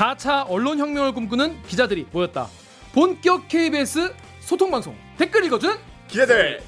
4차 언론혁명을 꿈꾸는 기자들이 모였다. 본격 KBS 소통방송 댓글 읽어주는 기자들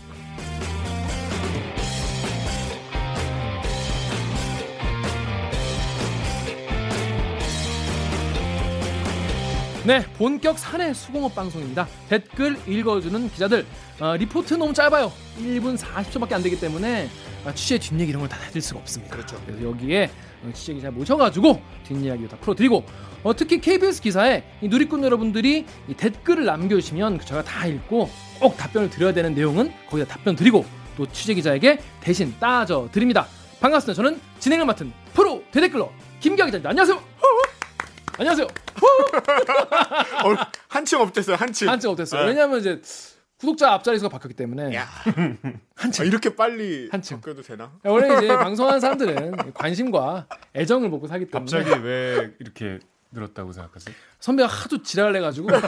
네, 본격 사내 수공업 방송입니다. 댓글 읽어주는 기자들. 어, 리포트 너무 짧아요. 1분 40초밖에 안 되기 때문에 아, 취재 뒷얘기 이런 걸 다 해드릴 수가 없습니다. 그렇죠. 그래서 여기에 어, 취재 기자 모셔가지고 뒷이야기 다 풀어드리고 어, 특히 KBS 기사에 이 누리꾼 여러분들이 이 댓글을 남겨주시면 그 제가 다 읽고 꼭 답변을 드려야 되는 내용은 거기다 답변 드리고 또 취재 기자에게 대신 따져 드립니다. 반갑습니다. 저는 진행을 맡은 프로 대댓글러 김기아 기자입니다. 안녕하세요. 안녕하세요. 어, 한층 업됐어요 한층 한층 어땠어요? 네. 왜냐하면 이제 구독자 앞자리수가 바뀌었기 때문에 야 아, 이렇게 빨리 한층. 바뀌어도 되나? 원래 이제 방송하는 사람들은 관심과 애정을 먹고 사기 때문에 갑자기 왜 이렇게 늘었다고 생각하세요? 선배가 하도 지랄을 해가지고 아,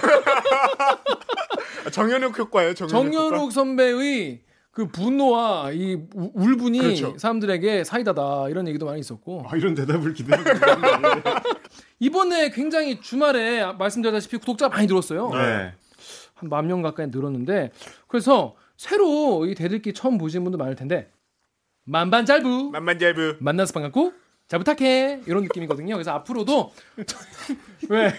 정연욱 효과예요 정연욱, 정연욱 선배의 그 분노와 이 우- 울분이 그렇죠. 사람들에게 사이다다 이런 얘기도 많이 있었고 아, 이런 대답을 기대하고. 이번에 굉장히 주말에 말씀드렸다시피 구독자가 많이 늘었어요. 네. 한만 명 가까이 늘었는데 그래서 새로 이 대들기 처음 보시는 분도 많을 텐데 만반잘부 만만잘부 만나서 반갑고 잘 부탁해 이런 느낌이거든요. 그래서 앞으로도 왜?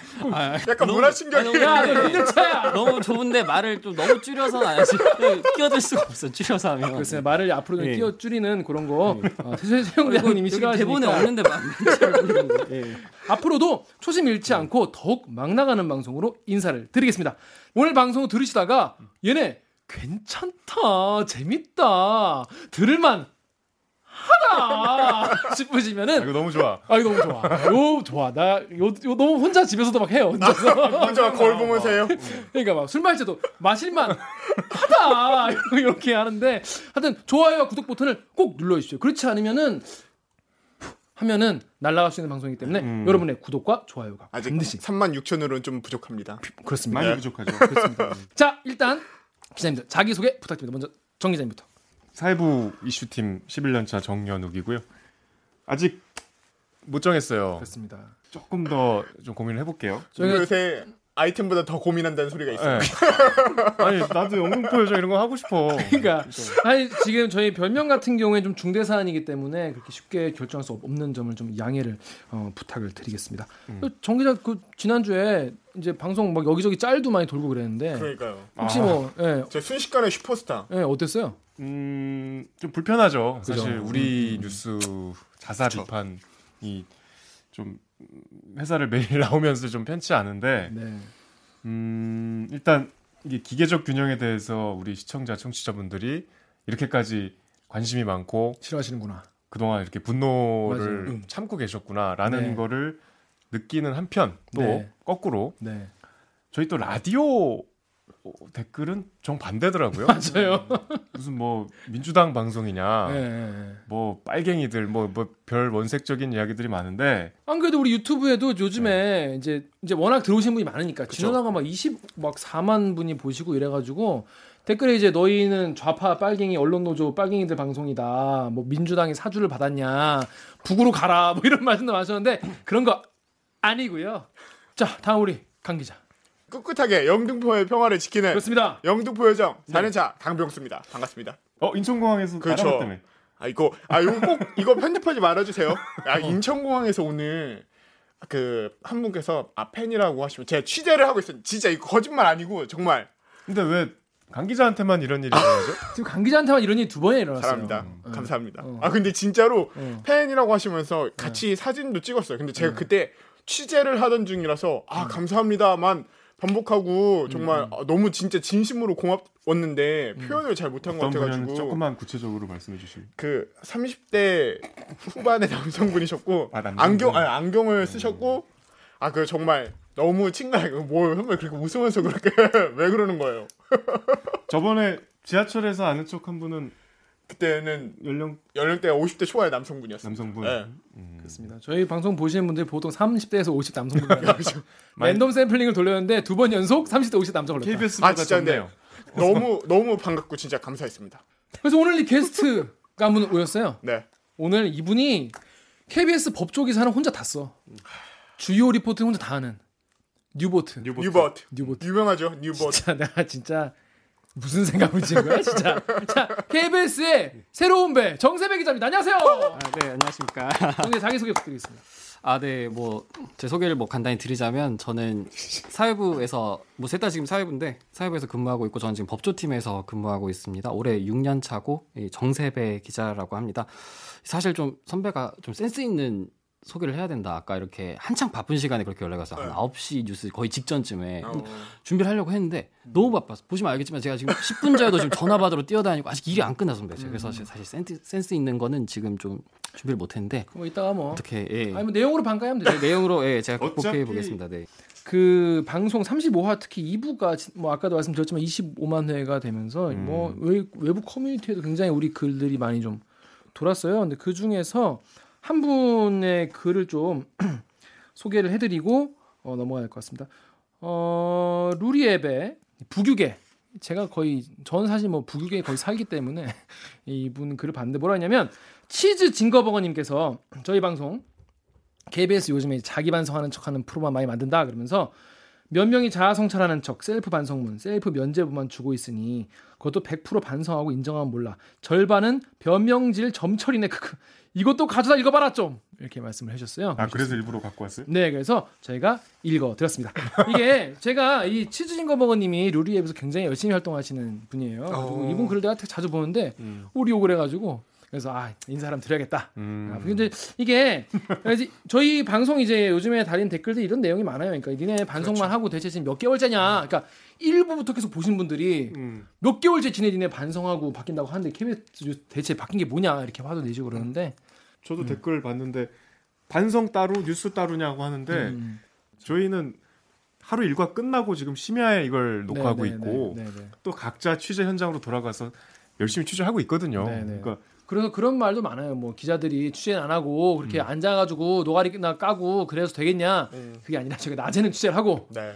약간 문화신경이 야, 너 힘들 차야. 너무 좁은데 말을 좀 너무 줄여서 안 하지. 끼어들 수가 없어. 줄여서 하면. 그래서 말을 앞으로 좀 예. 끼워 줄이는 그런 거 어, 세용 이거 대원님이 싫어하시니까 대본에 없는데 말. 예. 앞으로도 초심 잃지 않고 더욱 막 나가는 방송으로 인사를 드리겠습니다. 오늘 방송 들으시다가 얘네 괜찮다, 재밌다, 들을만 하다 아, 싶으시면은 이거 너무 좋아. 아 이거 너무 좋아. 요 좋아. 나 요, 요 너무 혼자 집에서도 막 해요. 혼자서. 먼저 거울 보면서 해요 그러니까 막 술 마실 때도 마실만 하다 이렇게 하는데 하여튼 좋아요와 구독 버튼을 꼭 눌러 주십시오. 그렇지 않으면은 하면은 날아갈 수 있는 방송이기 때문에 음. 여러분의 구독과 좋아요가 아직 반드시 3만 6천으로는 좀 부족합니다 그렇습니다. 많이 네. 부족하죠. 그렇습니다. 자 일단 기자님들 자기 소개 부탁드립니다. 먼저 정 기자님부터. 사회부 이슈팀 11년차 정연욱이고요. 아직 못 정했어요. 그렇습니다. 조금 더 좀 고민을 해볼게요. 저희가 요새 아이템보다 더 고민한다는 소리가 있어요 네. 아니 나도 영등포 요정 이런 거 하고 싶어. 그러니까 아니 지금 저희 별명 같은 경우에 좀 중대 사안이기 때문에 그렇게 쉽게 결정할 수 없는 점을 좀 양해를 어, 부탁을 드리겠습니다. 음. 정 기자 그 지난 주에 이제 방송 막 여기저기 짤도 많이 돌고 그랬는데 그러니까요 혹시 아. 뭐 예, 제 순식간에 슈퍼스타 예, 어땠어요? 음, 좀 불편하죠. 그죠. 사실 음, 우리 뉴스 자사 그쵸. 비판이 좀 회사를 매일 나오면서 좀 편치 않은데 네. 음, 일단 이게 기계적 균형에 대해서 우리 시청자 청취자분들이 이렇게까지 관심이 많고 싫어하시는구나. 그동안 이렇게 분노를 맞아요. 음. 참고 계셨구나라는 네. 거를 느끼는 한편 또 네. 거꾸로 네. 저희 또 라디오 댓글은 정 반대더라고요. 맞아요. 무슨 뭐 민주당 방송이냐, 예, 예, 예. 뭐 빨갱이들, 뭐 뭐 별 원색적인 이야기들이 많은데 안 그래도 우리 유튜브에도 요즘에 이제 이제 워낙 들어오신 분이 많으니까. 지난화가 막 20, 막 4만 분이 보시고 이래가지고 댓글에 이제 너희는 좌파 빨갱이 언론 노조 빨갱이들 방송이다. 뭐 민주당이 사주를 받았냐. 북으로 가라. 뭐 이런 말씀도 하셨는데 그런 거 아니고요. 자 다음 우리 강 기자. 꿋꿋하게 영등포의 평화를 지키는 그렇습니다. 영등포 요정 4년차 강병수입니다 반갑습니다 어 인천공항에서 그렇죠. 아 이거 아 이거 꼭 이거 편집하지 말아주세요. 아 인천공항에서 오늘 그 한 분께서 아 팬이라고 하시면 제가 취재를 하고 있어요. 진짜 이거 거짓말 아니고 정말 근데 왜 강 기자한테만 이런 일이 일어나죠? 지금 강 기자한테만 이런 일이 두 번이나 일어났어요. 사랑합니다. 음. 감사합니다. 어. 아 근데 진짜로 어. 팬이라고 하시면서 같이 사진도 찍었어요. 근데 제가 그때 취재를 하던 중이라서 아 감사합니다만 반복하고 정말 아, 너무 진짜 진심으로 고맙웠는데 표현을 잘 못한 것 같아가지고 조금만 구체적으로 말씀해 주시면. 그 30대 후반의 남성분이셨고 아. 안경 아니, 안경을 쓰셨고 아 그 정말 너무 친근하게 뭘 선배 그렇게 웃으면서 그렇게 왜 그러는 거예요? 저번에 지하철에서 아는 척 한 분은 그때는 연령 연령대가 50대 초반의 남성분이었어요. 남성분. 네. 음. 그렇습니다. 저희 방송 보시는 분들 보통 30대에서 50 남성분들 많이- 랜덤 샘플링을 돌렸는데 두 번 연속 30대 50 남성 걸렸다. KBS보다 아, 진짜 근데 좋네요. 너무 너무 반갑고 진짜 감사했습니다. 그래서 오늘 이 게스트가 한분 오셨어요. 네. 오늘 이분이 KBS 법조 기사는 혼자 다 써. 주요 리포트 혼자 다 하는 뉴보트. 뉴버트. 뉴보트. 유명하죠. 뉴버트. 진짜 내가 진짜 무슨 생각을 지은 거야 진짜. 자 KBS의 새로운 배 정세배 기자입니다. 안녕하세요. 아, 네, 안녕하십니까. 정세 자기 소개 부탁드리겠습니다. 아, 네, 뭐 제 소개를 뭐 간단히 드리자면 저는 사회부에서 뭐 셋 다 지금 사회부인데 사회부에서 근무하고 있고 저는 지금 법조팀에서 근무하고 있습니다. 올해 6년 차고 이 정세배 기자라고 합니다. 사실 좀 선배가 좀 센스 있는 소개를 해야 된다. 아까 이렇게 한창 바쁜 시간에 그렇게 연락이 와서 한 9시 뉴스 거의 직전쯤에 어. 준비를 하려고 했는데 너무 바빴어. 보시면 알겠지만 제가 지금 10분 전에도 지금 전화 받으러 뛰어다니고 아직 일이 안 끝나서 선배. 그래서 사실 센스, 센스 있는 거는 지금 좀 준비를 못 했는데 뭐 이따가 뭐 어떻게 예. 아니 뭐 내용으로 반까이하면 되죠. 네, 내용으로 예, 제가 어차피- 극복해 보겠습니다. 네. 그 방송 35화 특히 2부가 뭐 아까도 말씀드렸지만 25만 회가 되면서 음. 뭐 외, 외부 커뮤니티에도 굉장히 우리 글들이 많이 좀 돌았어요. 근데 그 중에서 한 분의 글을 좀 소개를 해드리고 어, 넘어가야 될것 같습니다. 어, 루리웹의 북유게 제가 거의 저는 사실 뭐 북유게에 거의 살기 때문에 이분 글을 봤는데 뭐라 했냐면 치즈 징거버거님께서 저희 방송 KBS 요즘에 자기 반성하는 척하는 프로만 많이 만든다 그러면서 몇 명이 자아 성찰하는 척 셀프 반성문, 셀프 면죄부만 주고 있으니 그것도 100% 반성하고 인정하면 몰라. 절반은 변명질 점철이네. 크크. 이것도 가져다 읽어봐라 좀 이렇게 말씀을 해주셨어요. 아 그래서 일부러 갖고 왔어요? 네, 그래서 저희가 읽어 드렸습니다. 이게 제가 이 치즈징거버거님이 루리앱에서 굉장히 열심히 활동하시는 분이에요. 그리고 어. 이분 글을 내가 자주 보는데 우리 욕을 해가지고 그래서 아 인사 한번 드려야겠다. 음. 아, 근데 이게 저희 방송 이제 요즘에 달린 댓글들 이런 내용이 많아요. 그러니까 니네 반성만 그렇죠. 하고 대체 지금 몇 개월째냐. 그러니까 일부부터 계속 보신 분들이 음. 몇 개월째 지내 니네 반성하고 바뀐다고 하는데 KBS 대체 바뀐 게 뭐냐 이렇게 화도 내시고 그러는데 저도 댓글 봤는데 반성 따로 뉴스 따로냐고 하는데 음. 저희는 하루 일과 끝나고 지금 심야에 이걸 녹화하고 네, 네, 있고 네, 네, 네. 또 각자 취재 현장으로 돌아가서 열심히 취재하고 있거든요. 네, 네. 그러니까 그래서 그런 말도 많아요. 뭐 기자들이 취재 안 하고 그렇게 음. 앉아가지고 노가리나 까고 그래서 되겠냐? 음. 그게 아니라 저희가 낮에는 취재를 하고 네.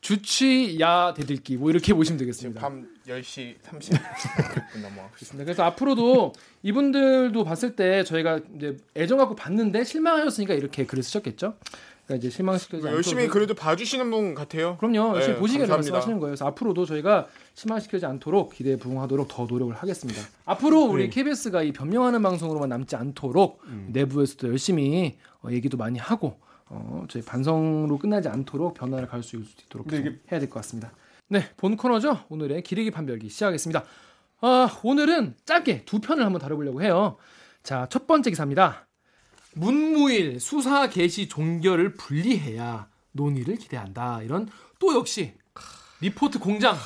주취야 대들기 뭐 이렇게 보시면 되겠습니다. 밤 10시 30분 넘어가고 있습니다. 네, 그래서 앞으로도 이분들도 봤을 때 저희가 이제 애정 갖고 봤는데 실망하셨으니까 이렇게 글을 쓰셨겠죠. 그러니까 이제 실망시키지 않도록 열심히 그래도 봐주시는 분 같아요. 그럼요. 열심히 네, 감사합니다. 말씀하시는 거예요. 그래서 앞으로도 저희가 실망시키지 않도록 기대에 부응하도록 더 노력을 하겠습니다. 앞으로 우리 네. KBS가 이 변명하는 방송으로만 남지 않도록 음. 내부에서도 열심히 어, 얘기도 많이 하고 어, 저희 반성으로 끝나지 않도록 변화를 갈 수 있도록 이게- 해야 될 것 같습니다. 네, 본 코너죠. 오늘의 기레기 판별기 시작하겠습니다. 아, 오늘은 짧게 두 편을 한번 다뤄보려고 해요. 자, 첫 번째 기사입니다. 문무일 수사 개시 종결을 분리해야 논의를 기대한다. 이런 또 역시 리포트 공장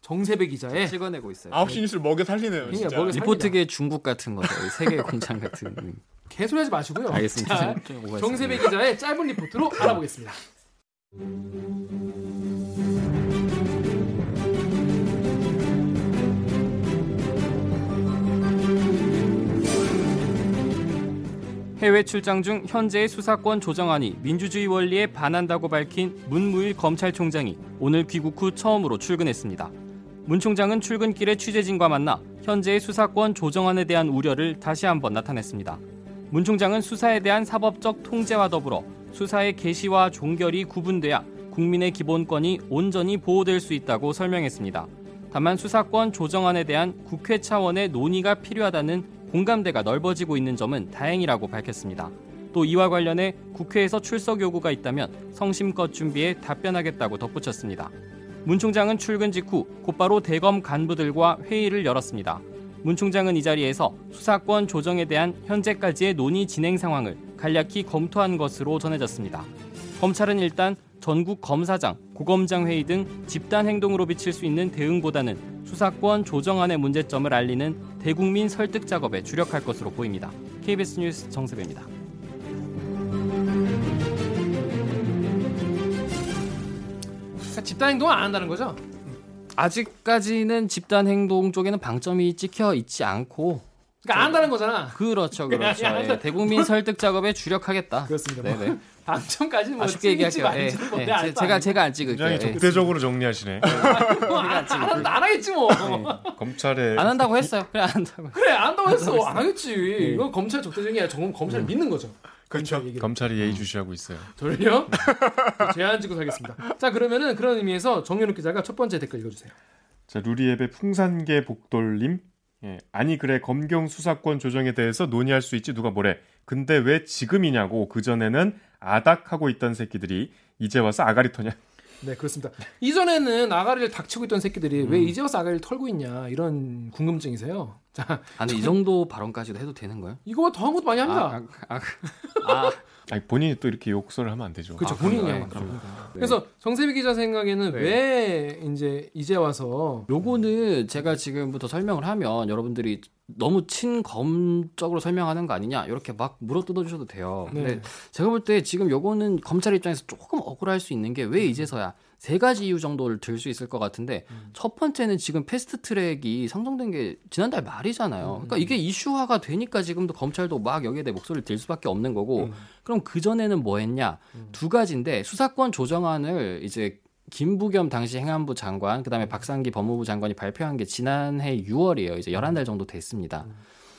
정세배 기자의 찍어내고 있어요. 9시 뉴스를 먹여 살리네요. 그러니까 진짜. 먹여 살- 리포트계 중국 같은 거죠. 이 세계 공장 같은. 음. 개소리 하지 마시고요. 알겠습니다. 자. 정세배 기자의 짧은 리포트로 알아보겠습니다. 해외 출장 중 현재의 수사권 조정안이 민주주의 원리에 반한다고 밝힌 문무일 검찰총장이 오늘 귀국 후 처음으로 출근했습니다. 문 총장은 출근길에 취재진과 만나 현재의 수사권 조정안에 대한 우려를 다시 한번 나타냈습니다. 문 총장은 수사에 대한 사법적 통제와 더불어 수사의 개시와 종결이 구분돼야 국민의 기본권이 온전히 보호될 수 있다고 설명했습니다. 다만 수사권 조정안에 대한 국회 차원의 논의가 필요하다는 공감대가 넓어지고 있는 점은 다행이라고 밝혔습니다. 또 이와 관련해 국회에서 출석 요구가 있다면 성심껏 준비해 답변하겠다고 덧붙였습니다. 문 총장은 출근 직후 곧바로 대검 간부들과 회의를 열었습니다. 문 총장은 이 자리에서 수사권 조정에 대한 현재까지의 논의 진행 상황을 간략히 검토한 것으로 전해졌습니다. 검찰은 일단 전국 검사장, 고검장 회의 등 집단 행동으로 비칠 수 있는 대응보다는 수사권 조정안의 문제점을 알리는 대국민 설득 작업에 주력할 것으로 보입니다. KBS 뉴스 정세배입니다. 그러니까 집단 행동을 안 한다는 거죠? 아직까지는 집단 행동 쪽에는 방점이 찍혀 있지 않고 그러니까 안 한다는 거잖아. 그렇죠, 그렇죠. 예, 대국민 설득 작업에 주력하겠다. 그렇습니다. 네네. 방점까지는 뭐 아, 쉽게 얘기할게요. 예, 뭐 예. 제- 제가. 제가 안 찍을게요. 굉장히 예. 적대적으로 정리하시네. 뭐 안, 안, 안, 안 하겠지 뭐. 검찰에 안 한다고 했어요. 그래 안 한다고. 그래 안 한다고 했어. 안 네. 하겠지. 이건 검찰 적대적이야. 정건 검찰을 믿는 거죠. 그렇죠. 얘기를. 검찰이 예의주시하고 있어요. 저를요? 제안 찍고 살겠습니다. 자 그러면은 그런 의미에서 정윤욱 기자가 첫 번째 댓글 읽어주세요. 자 루리앱의 풍산계 복돌님. 예, 아니 그래 검경 수사권 조정에 대해서 논의할 수 있지 누가 뭐래. 근데 왜 지금이냐고 그 전에는 아닥하고 있던 새끼들이 이제 와서 아가리 터냐. 네 그렇습니다. 이전에는 아가리를 닥치고 있던 새끼들이 음. 왜 이제 와서 아가리를 털고 있냐 이런 궁금증이세요. 자 아, 근데 이 정도 발언까지도 해도 되는 거예요? 이거보다 더한 것도 많이 합니다. 아, 아, 아, 아니 본인이 또 이렇게 욕설을 하면 안 되죠. 그렇죠 아, 본인이? 하면 그럼. 그러니까. 그래서 정세비 기자 생각에는 네. 왜 이제 이제 와서 요거는 제가 지금부터 설명을 하면 여러분들이 너무 친검적으로 설명하는 거 아니냐 이렇게 막 물어 뜯어 주셔도 돼요. 네. 근데 제가 볼 때 지금 요거는 검찰 입장에서 조금 억울할 수 있는 게 왜 이제서야 세 가지 이유 정도를 들 수 있을 것 같은데 첫 번째는 지금 패스트 트랙이 상정된 게 지난달 말이잖아요. 그러니까 이게 이슈화가 되니까 지금도 검찰도 막 여기에 대해 목소리를 들 수밖에 없는 거고 그럼 그 전에는 뭐 했냐 두 가지인데 수사권 조정안을 이제 김부겸 당시 행안부 장관, 그 다음에 박상기 법무부 장관이 발표한 게 지난해 6월이에요. 이제 11달 정도 됐습니다.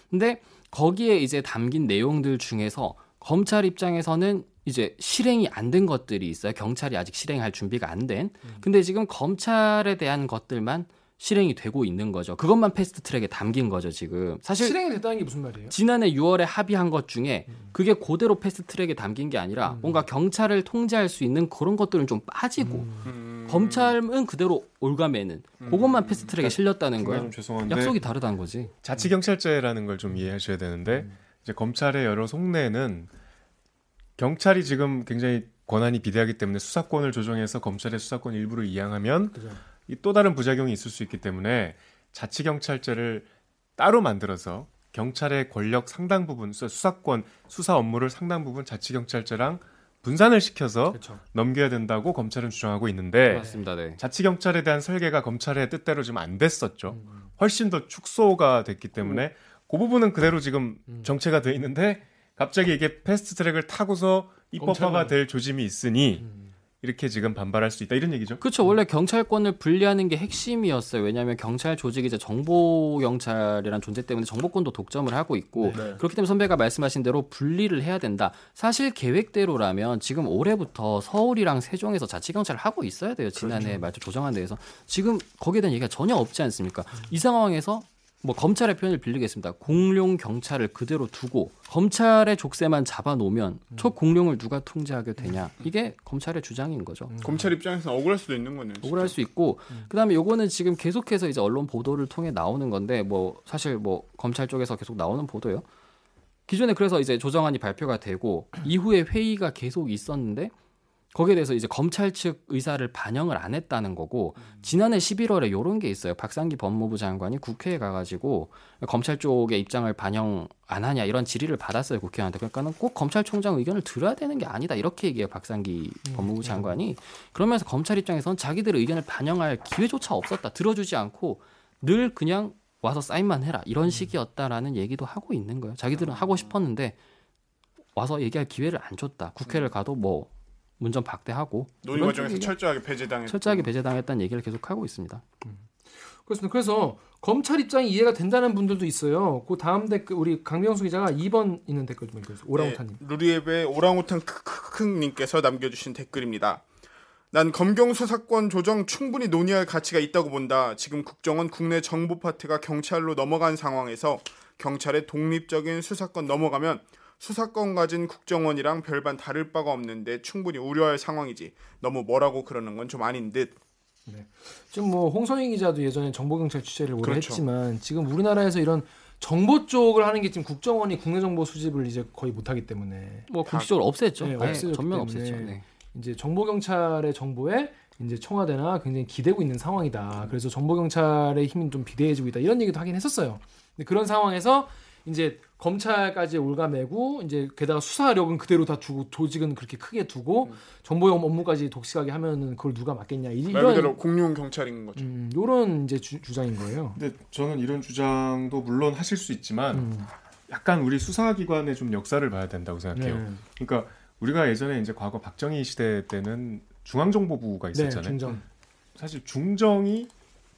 근데 거기에 이제 담긴 내용들 중에서 검찰 입장에서는 이제 실행이 안 된 것들이 있어요. 경찰이 아직 실행할 준비가 안 된. 근데 지금 검찰에 대한 것들만 실행이 되고 있는 거죠. 그것만 패스트 트랙에 담긴 거죠, 지금. 사실 실행이 됐다는 게 무슨 말이에요? 지난해 6월에 합의한 것 중에 그게 그대로 패스트 트랙에 담긴 게 아니라 뭔가 경찰을 통제할 수 있는 그런 것들은 좀 빠지고 음. 검찰은 그대로 옭아매는 그것만 패스트 트랙에 실렸다는 중간에 거예요. 약속이 다르다는 거지. 자치 경찰제라는 걸 좀 이해하셔야 되는데 이제 검찰의 여러 속내는 경찰이 지금 굉장히 권한이 비대하기 때문에 수사권을 조정해서 검찰의 수사권 일부를 이양하면 그죠. 이또 다른 부작용이 있을 수 있기 때문에 자치 경찰제를 따로 만들어서 경찰의 권력 상당 부분 수- 수사권 수사 업무를 상당 부분 자치 경찰제랑 분산을 시켜서 그렇죠. 넘겨야 된다고 검찰은 주장하고 있는데 맞습니다. 네. 자치 경찰에 대한 설계가 검찰의 뜻대로 지금 안 됐었죠. 훨씬 더 축소가 됐기 때문에 그 부분은 그대로 지금 정체가 돼 있는데 갑자기 이게 패스트 트랙을 타고서 입법화가 검찰은- 될 조짐이 있으니 이렇게 지금 반발할 수 있다 이런 얘기죠. 그렇죠. 원래 경찰권을 분리하는 게 핵심이었어요. 왜냐하면 경찰 조직이 이제 정보 경찰이라는 존재 때문에 정보권도 독점을 하고 있고 네. 그렇기 때문에 선배가 말씀하신 대로 분리를 해야 된다. 사실 계획대로라면 지금 올해부터 서울이랑 세종에서 자치 경찰을 하고 있어야 돼요. 지난해 말초 조정안 대해서 지금 거기에 대한 얘기가 전혀 없지 않습니까? 이 상황에서 뭐 검찰의 표현을 빌리겠습니다. 공룡 경찰을 그대로 두고 검찰의 족쇄만 잡아놓으면 저 공룡을 누가 통제하게 되냐? 이게 검찰의 주장인 거죠. 검찰 입장에서는 억울할 수도 있는 거네요. 진짜. 억울할 수 있고 그다음에 요거는 지금 계속해서 이제 언론 보도를 통해 나오는 건데 뭐 사실 뭐 검찰 쪽에서 계속 나오는 보도예요. 기존에 그래서 이제 조정안이 발표가 되고 이후에 회의가 계속 있었는데 거기에 대해서 이제 검찰 측 의사를 반영을 안 했다는 거고 지난해 11월에 요런 게 있어요. 박상기 법무부 장관이 국회에 가가지고 검찰 쪽의 입장을 반영 안 하냐 이런 질의를 받았어요 국회의원한테. 그러니까는 꼭 검찰총장 의견을 들어야 되는 게 아니다. 이렇게 얘기해요 박상기 법무부 장관이. 그러면서 검찰 입장에서는 자기들의 의견을 반영할 기회조차 없었다. 들어주지 않고 늘 그냥 와서 사인만 해라. 이런 식이었다라는 얘기도 하고 있는 거예요. 자기들은 하고 싶었는데 와서 얘기할 기회를 안 줬다. 국회를 가도 뭐 문전 박대하고 논의 과정에서 철저하게 배제당했. 철저하게 배제당했다는 얘기를 계속 하고 있습니다. 그렇습니다. 그래서 검찰 입장이 이해가 된다는 분들도 있어요. 그 다음 댓글 우리 강병수 기자가 2번 있는 댓글 좀 읽어주세요. 오랑우탄님. 네, 루리앱의 오랑우탄 크크크님께서 남겨주신 댓글입니다. 난 검경 수사권 조정 충분히 논의할 가치가 있다고 본다. 지금 국정원 국내 정보 파트가 경찰로 넘어간 상황에서 경찰의 독립적인 수사권 넘어가면 수사권 가진 국정원이랑 별반 다를 바가 없는데 충분히 우려할 상황이지. 너무 뭐라고 그러는 건 좀 아닌 듯. 지금 뭐 홍성희 기자도 예전에 정보경찰 취재를 오래 그렇죠. 했지만 지금 우리나라에서 이런 정보 쪽을 하는 게 지금 국정원이 국내 정보 수집을 이제 거의 못하기 때문에 뭐 공식적으로 없앴죠. 네, 아예 없어졌기 전면. 없앴죠. 네. 이제 정보 경찰의 정보에 이제 청와대나 굉장히 기대고 있는 상황이다. 그래서 정보 경찰의 힘이 좀 비대해지고 있다. 이런 얘기도 하긴 했었어요. 근데 그런 상황에서 이제 검찰까지 올가매고 이제 게다가 수사력은 그대로 다 두고 조직은 그렇게 크게 두고 정보 업무까지 독식하게 하면은 그걸 누가 맡겠냐 이- 말 그대로 이런 공룡 경찰인 거죠. 음, 요런 이제 주, 주장인 거예요. 근데 저는 이런 주장도 물론 하실 수 있지만 음, 약간 우리 수사기관의 좀 역사를 봐야 된다고 생각해요. 네. 그러니까 우리가 예전에 이제 과거 박정희 시대 때는 중앙정보부가 네, 있었잖아요. 중정. 사실 중정이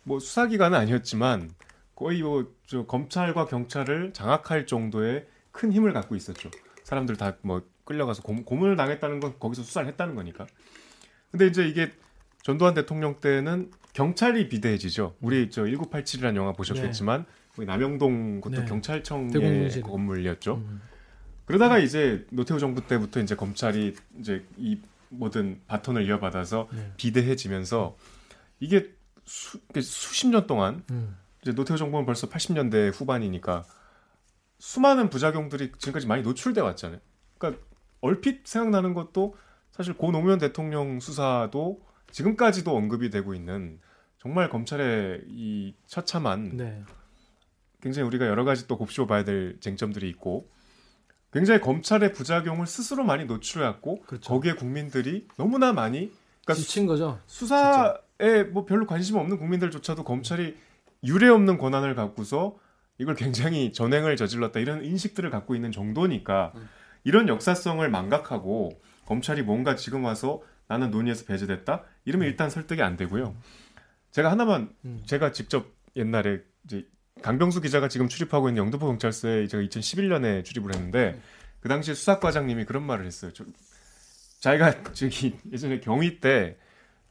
뭐 수사기관은 아니었지만 거의 뭐저 검찰과 경찰을 장악할 정도의 큰 힘을 갖고 있었죠. 사람들 다 뭐 끌려가서 고, 고문을 당했다는 건 거기서 수사를 했다는 거니까. 근데 이제 이게 전두환 대통령 때는 경찰이 비대해지죠. 우리 저 1987이라는 영화 보셨겠지만 거기 남영동 그것도 네. 경찰청의 대공무실. 건물이었죠. 음. 그러다가 이제 노태우 정부 때부터 이제 검찰이 이제 이 모든 바톤을 이어받아서 네. 비대해지면서 이게 수, 이게 수십 년 동안 음. 이제 노태우 정부는 벌써 80년대 후반이니까 수많은 부작용들이 지금까지 많이 노출돼 왔잖아요. 그러니까 얼핏 생각나는 것도 사실 고 노무현 대통령 수사도 지금까지도 언급이 되고 있는 정말 검찰의 이 처참한 네. 굉장히 우리가 여러 가지 또 곱씹어 봐야 될 쟁점들이 있고 굉장히 검찰의 부작용을 스스로 많이 노출해왔고 그렇죠. 거기에 국민들이 너무나 많이 그러니까 지친 거죠. 수사에 뭐 별로 관심 없는 국민들조차도 검찰이 유례 없는 권한을 갖고서 이걸 굉장히 전횡을 저질렀다 이런 인식들을 갖고 있는 정도니까 이런 역사성을 망각하고 검찰이 뭔가 지금 와서 나는 논의에서 배제됐다 이러면 일단 설득이 안 되고요. 제가 하나만 음. 제가 직접 옛날에 이제 강병수 기자가 지금 출입하고 있는 영등포 경찰서에 제가 2011년에 출입을 했는데 그 당시에 수사과장님이 그런 말을 했어요. 저, 자기가 저기 예전에 경위 때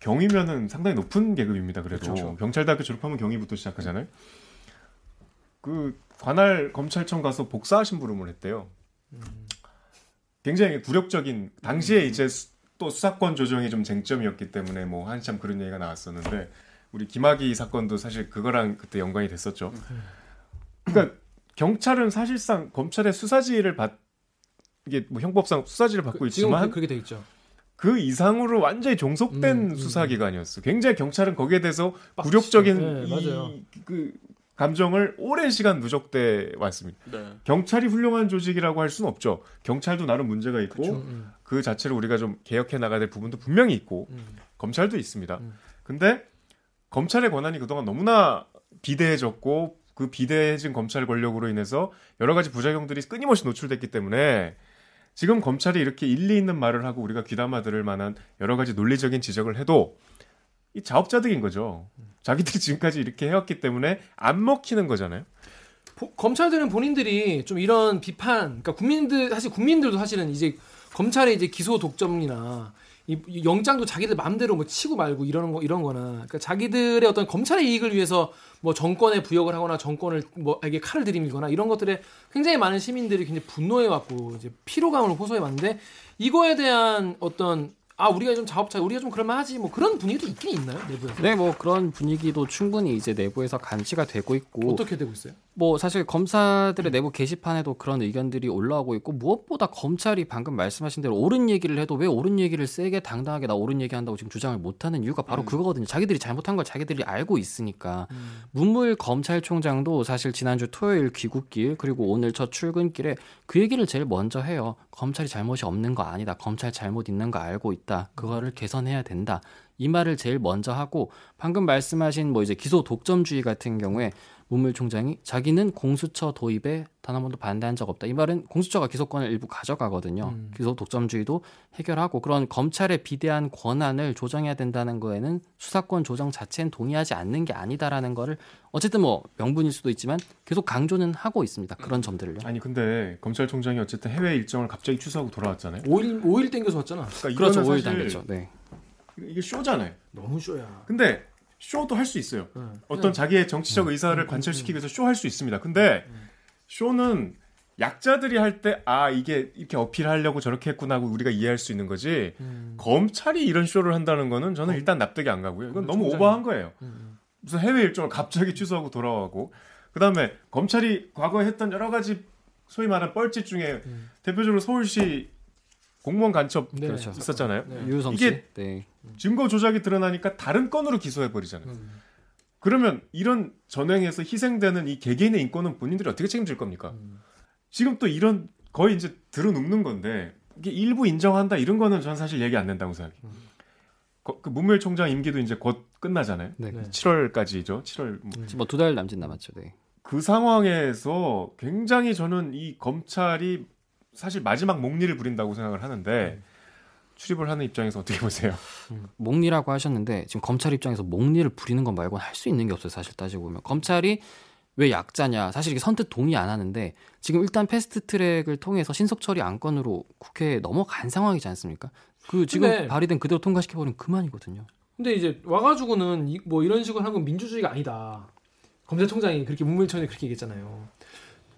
경위면은 상당히 높은 계급입니다. 그래도 그렇죠. 경찰대학교 졸업하면 경위부터 시작하잖아요. 그 관할 검찰청 가서 복사 심부름을 했대요. 굉장히 굴욕적인 당시에 이제 수- 또 수사권 조정이 좀 쟁점이었기 때문에 뭐 한참 그런 얘기가 나왔었는데 우리 김학의 사건도 사실 그거랑 그때 연관이 됐었죠. 그러니까 경찰은 사실상 검찰의 수사지휘를 받 이게 뭐 형법상 수사지를 받고 그, 있지만 그- 그렇게 돼 있죠. 그 이상으로 완전히 종속된 음, 음, 수사기관이었어. 굉장히 경찰은 거기에 대해서 빡치죠. 굴욕적인 네, 이. 그 감정을 오랜 시간 누적돼 왔습니다. 네. 경찰이 훌륭한 조직이라고 할 수는 없죠. 경찰도 나름 문제가 있고 음, 음, 그 자체를 우리가 좀 개혁해 나가야 될 부분도 분명히 있고 음. 검찰도 있습니다. 음. 근데 검찰의 권한이 그동안 너무나 비대해졌고 그 비대해진 검찰 권력으로 인해서 여러 가지 부작용들이 끊임없이 노출됐기 때문에 지금 검찰이 이렇게 일리 있는 말을 하고 우리가 귀담아 들을 만한 여러 가지 논리적인 지적을 해도 이 자업자득인 거죠. 자기들이 지금까지 이렇게 해왔기 때문에 안 먹히는 거잖아요. 보- 검찰들은 본인들이 좀 이런 비판, 그러니까 국민들 사실 국민들도 사실은 이제 검찰의 이제 기소 독점이나 이, 이 영장도 자기들 마음대로 뭐 치고 말고 이러는 거 이런 거나 그러니까 자기들의 어떤 검찰의 이익을 위해서 뭐 정권에 부역을 하거나 정권을 뭐에게 칼을 들이밀거나 이런 것들에 굉장히 많은 시민들이 굉장히 분노해 왔고 이제 피로감을 호소해 왔는데 이거에 대한 어떤 아 우리가 좀 자업자 우리가 좀 그럴만하지 뭐 그런 분위기도 있긴 있나요? 내부에서? 네, 뭐 그런 분위기도 충분히 이제 내부에서 감시가 되고 있고 어떻게 되고 있어요? 뭐 사실 검사들의 내부 게시판에도 그런 의견들이 올라오고 있고 무엇보다 검찰이 방금 말씀하신 대로 옳은 얘기를 해도 왜 옳은 얘기를 세게 당당하게 나 옳은 얘기한다고 지금 주장을 못하는 이유가 바로 그거거든요. 자기들이 잘못한 걸 자기들이 알고 있으니까 문무일 검찰총장도 사실 지난주 토요일 귀국길 그리고 오늘 첫 출근길에 그 얘기를 제일 먼저 해요. 검찰이 잘못이 없는 거 아니다. 검찰 잘못 있는 거 알고 있다. 그거를 개선해야 된다. 이 말을 제일 먼저 하고 방금 말씀하신 뭐 이제 기소 독점주의 같은 경우에 문무일 총장이 자기는 공수처 도입에 단 한 번도 반대한 적 없다. 이 말은 공수처가 기소권을 일부 가져가거든요. 음. 기소 독점주의도 해결하고 그런 검찰의 비대한 권한을 조정해야 된다는 거에는 수사권 조정 자체는 동의하지 않는 게 아니다라는 거를 어쨌든 뭐 명분일 수도 있지만 계속 강조는 하고 있습니다. 그런 점들을요. 아니 근데 검찰총장이 어쨌든 해외 일정을 갑자기 취소하고 돌아왔잖아요. 5일 5일 땡겨서 왔잖아. 그러니까 그렇죠. 이거는 오일 사실 당겼죠. 네. 이게 쇼잖아요. 너무 쇼야. 근데 쇼도 할 수 있어요. 네. 어떤 자기의 정치적 의사를 관철시키기 위해서 쇼 할 수 있습니다. 근데 쇼는 약자들이 할 때 아 이게 이렇게 어필하려고 저렇게 했구나 하고 우리가 이해할 수 있는 거지 음. 검찰이 이런 쇼를 한다는 거는 저는 일단 납득이 안 가고요. 이건 너무 총장이- 오버한 거예요. 음. 무슨 해외 일정을 갑자기 취소하고 돌아가고 그다음에 검찰이 과거에 했던 여러 가지 소위 말하는 뻘짓 중에 음. 대표적으로 서울시 공무원 간첩 네. 그렇죠. 있었잖아요. 네. 이게- 씨. 네. 증거 조작이 드러나니까 다른 건으로 기소해 버리잖아요. 음. 그러면 이런 전횡에서 희생되는 이 개개인의 인권은 본인들이 어떻게 책임질 겁니까? 음. 지금 또 이런 거의 이제 들어눕는 건데 이게 일부 인정한다 이런 거는 저는 사실 얘기 안 된다고 생각해요. 음. 거- 그 문무일 총장 임기도 이제 곧 끝나잖아요. 네. 네. 7월까지죠. 7월 뭐. 지금 뭐 두 달 남짓 남았죠. 네. 그 상황에서 굉장히 저는 이 검찰이 사실 마지막 목리를 부린다고 생각을 하는데 출입을 하는 입장에서 어떻게 보세요? 목리라고 하셨는데 지금 검찰 입장에서 목리를 부리는 것 말고는 할 수 있는 게 없어요. 사실 따지고 보면 검찰이 왜 약자냐 사실 이게 선뜻 동의 안 하는데 지금 일단 패스트 트랙을 통해서 신속 처리 안건으로 국회에 넘어간 상황이지 않습니까? 그 지금 근데- 발의된 그대로 통과시켜버리면 그만이거든요. 근데 이제 와가지고는 이- 뭐 이런 식으로 하는 건 민주주의가 아니다. 검찰총장이 그렇게 문무일청에 그렇게 얘기했잖아요.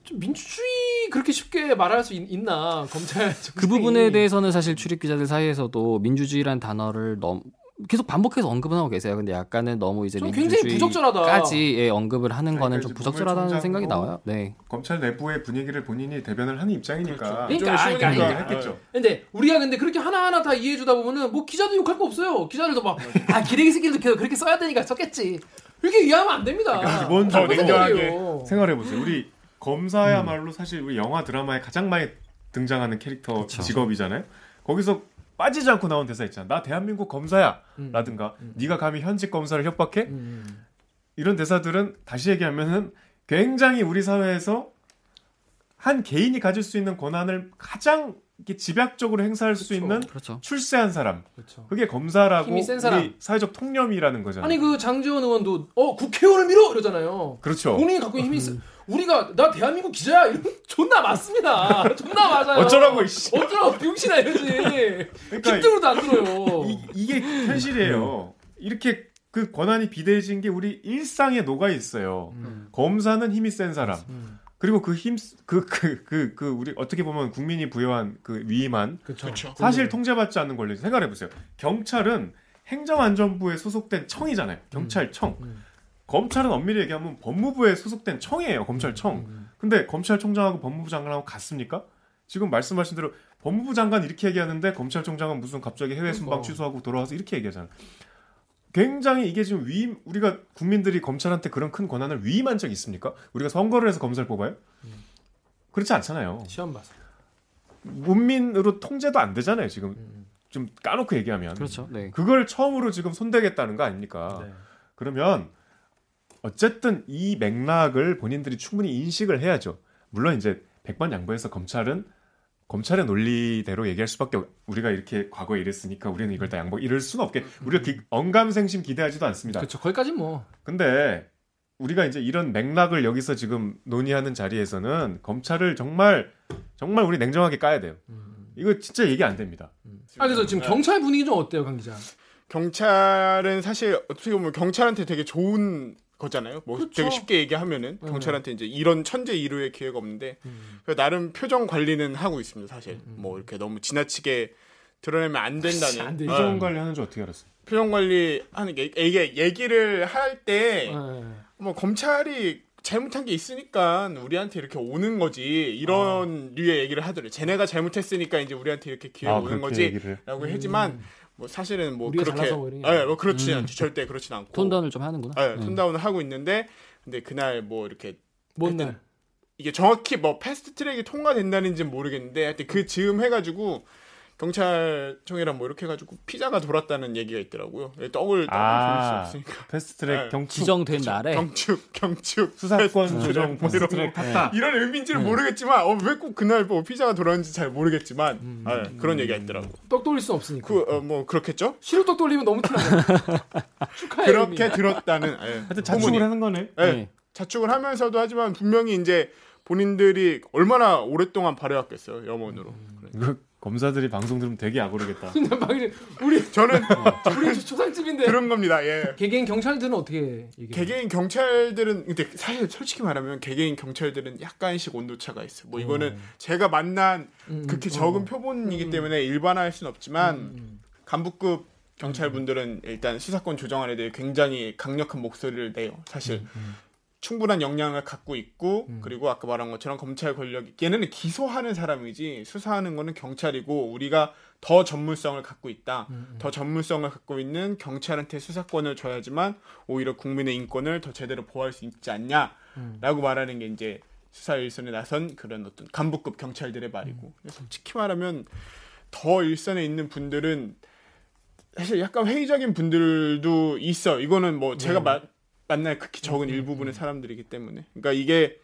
좀 민주주의 그렇게 쉽게 말할 수 있, 나 검찰 그 부분에 대해서는 사실 출입 기자들 사이에서도 민주주의란 단어를 너무 계속 반복해서 언급은 하고 계세요. 근데 약간은 너무 이제. 민주주의까지 예, 언급을 하는 아니, 거는 그러니까 좀 부적절하다는 생각이 나와요. 네. 검찰 내부의 분위기를 본인이 대변을 하는 입장이니까 그렇죠. 그러니까, 좀 그러니까, 그러니까. 했겠죠. 근데 우리가 근데 그렇게 하나하나 다 이해해 주다 보면은 뭐 기자도 욕할 거 없어요. 기자들도 막 아 기레기 새끼들도 계속 그렇게 써야 되니까 썼겠지. 이렇게 이해하면 안 됩니다. 그러니까 기본적으로. 생각해 보세요. 우리 검사야말로 사실 우리 영화 드라마에 가장 많이 등장하는 캐릭터 그쵸. 직업이잖아요. 거기서 빠지지 않고 나온 대사 있잖아. 나 대한민국 검사야. 음. 라든가 네가 감히 현직 검사를 협박해? 음. 이런 대사들은 다시 얘기하면은 굉장히 우리 사회에서 한 개인이 가질 수 있는 권한을 가장 이렇게 집약적으로 행사할 수 그렇죠. 있는 그렇죠. 출세한 사람. 그렇죠. 그게 검사라고 센 우리 사람. 사회적 통념이라는 거잖아요. 아니 그 장지원 의원도 어 국회의원을 밀어 이러잖아요. 그렇죠. 본인이 갖고 있는 힘이 있어. 우리가 나 대한민국 기자야 이러면 존나 맞습니다. 존나 맞아요. 어쩌라고 이씨. 어쩌라고 병신아 이러지. 그러니까 깃들어도 안 들어요. 이, 이게 현실이에요. 이렇게 그 권한이 비대해진 게 우리 일상에 녹아 있어요. 음. 검사는 힘이 센 사람. 음. 그리고 그 힘, 그, 그, 그, 그, 우리 어떻게 보면 국민이 부여한 그 위임한 그렇죠. 그렇죠. 사실 통제받지 않는 권리. 생각해 보세요. 경찰은 행정안전부에 소속된 청이잖아요. 경찰청. 음. 검찰은 엄밀히 얘기하면 법무부에 소속된 청이에요. 검찰청. 음. 근데 검찰총장하고 법무부 장관하고 같습니까? 지금 말씀하신 대로 법무부 장관 이렇게 얘기하는데 검찰총장은 무슨 갑자기 해외 순방 그러니까. 취소하고 돌아와서 이렇게 얘기하잖아요. 굉장히 이게 지금 위임 우리가 국민들이 검찰한테 그런 큰 권한을 위임한 적이 있습니까? 우리가 선거를 해서 검사를 뽑아요? 그렇지 않잖아요. 시험 봐서. 문민으로 통제도 안 되잖아요. 지금 음. 좀 까놓고 얘기하면 그렇죠. 네. 그걸 처음으로 지금 손대겠다는 거 아닙니까? 네. 그러면 어쨌든 이 맥락을 본인들이 충분히 인식을 해야죠. 물론 이제 백번 양보해서 검찰은 검찰의 논리대로 얘기할 수밖에 없- 우리가 이렇게 과거에 이랬으니까 우리는 이걸 다 양보 이럴 수는 없게 우리가 기- 언감생심 기대하지도 않습니다. 그렇죠. 거기까지 뭐. 근데 우리가 이제 이런 맥락을 여기서 지금 논의하는 자리에서는 검찰을 정말 정말 우리 냉정하게 까야 돼요. 이거 진짜 얘기 안 됩니다. 아 그래서 지금 네. 경찰 분위기 좀 어때요, 강 기자? 경찰은 사실 어떻게 보면 경찰한테 되게 좋은 거잖아요. 뭐 그렇죠. 되게 쉽게 얘기하면은 네. 경찰한테 이제 이런 천재 이루의 기회가 없는데 그래서 나름 표정 관리는 하고 있습니다. 사실 뭐 이렇게 너무 지나치게 드러내면 안 된다는 안. 어, 표정 관리하는 줄 어떻게 알았어요? 표정 관리 하는 게 이게 얘기를 할 때뭐 네. 검찰이 잘못한 게 있으니까 우리한테 이렇게 오는 거지 이런 류의 얘기를 하더래. 쟤네가 잘못했으니까 이제 우리한테 이렇게 오는 아, 그렇게 거지라고 얘기를. 하지만 뭐 사실은 뭐 그렇게 뭐 예, 뭐 그렇지 않죠. 절대 그렇진 않고. tone down을 좀 하는구나. 예, 네. tone down을 하고 있는데 근데 그날 뭐 이렇게 뭔 하여튼 날? 이게 정확히 뭐 패스트 트랙이 통과된다는지는 모르겠는데 하여튼 그 즈음 해가지고 경찰청이랑 뭐 이렇게 해가지고 피자가 돌았다는 얘기가 있더라고요. 예, 떡을 떡을 아. 돌릴 수 없으니까 패스트트랙 네. 경축 지정된 날에 경축 경축 수사권 조정 뭐 패스트트랙 거. 탔다. 이런 의미인지는 모르겠지만 어, 왜 꼭 그날 뭐 피자가 돌았는지 잘 모르겠지만 아, 예, 그런 얘기가 있더라고. 떡 돌릴 수 없으니까. 그뭐 그렇겠죠? 시루 떡 돌리면 너무 티나요. 축하해. 그렇게 들었다는 예, 하여튼. 자축을 하는 거네. 예, 네. 자축을 하면서도 하지만 분명히 이제 본인들이 얼마나 오랫동안 발해왔겠어요 염원으로. 이거 검사들이 방송 들으면 되게 이래, 우리 저는 우리 초상집인데. 그런 겁니다. 예. 개개인 경찰들은 어떻게 얘기해요? 개개인 경찰들은 근데 사실 솔직히 말하면 개개인 경찰들은 약간씩 온도차가 있어요. 뭐 이거는 제가 만난 음, 극히 음, 적은 어. 표본이기 음. 때문에 일반화할 수는 없지만 음, 간부급 경찰분들은 일단 수사권 조정안에 대해 굉장히 강력한 목소리를 내요. 사실 충분한 역량을 갖고 있고 음. 그리고 아까 말한 것처럼 검찰 권력이 얘네는 기소하는 사람이지 수사하는 거는 경찰이고 우리가 더 전문성을 갖고 있다. 음, 더 전문성을 갖고 있는 경찰한테 수사권을 줘야지만 오히려 국민의 인권을 더 제대로 보호할 수 있지 않냐라고 음. 말하는 게 이제 수사 일선에 나선 그런 어떤 간부급 경찰들의 말이고 음. 솔직히 말하면 더 일선에 있는 분들은 사실 약간 회의적인 분들도 있어. 이거는 뭐 제가 네. 마- 만날 극히 적은 음, 일부분의 사람들이기 때문에. 그러니까 이게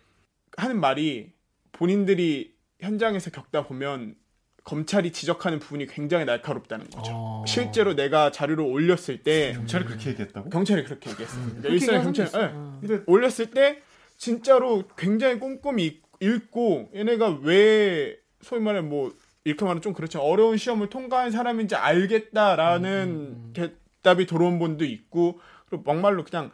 하는 말이 본인들이 현장에서 겪다 보면 검찰이 지적하는 부분이 굉장히 날카롭다는 거죠. 어. 실제로 내가 자료를 올렸을 때 경찰이 그렇게 얘기했다고? 경찰이 그렇게 얘기했어요. 그러니까 그렇게 일선의 얘기하는 경찰 예. 근데 올렸을 때 진짜로 굉장히 꼼꼼히 읽고 얘네가 왜 소위 말해 뭐 이렇게 말하면 좀 그렇죠 어려운 시험을 통과한 사람인지 알겠다라는 음. 대답이 들어온 분도 있고 그리고 막말로 그냥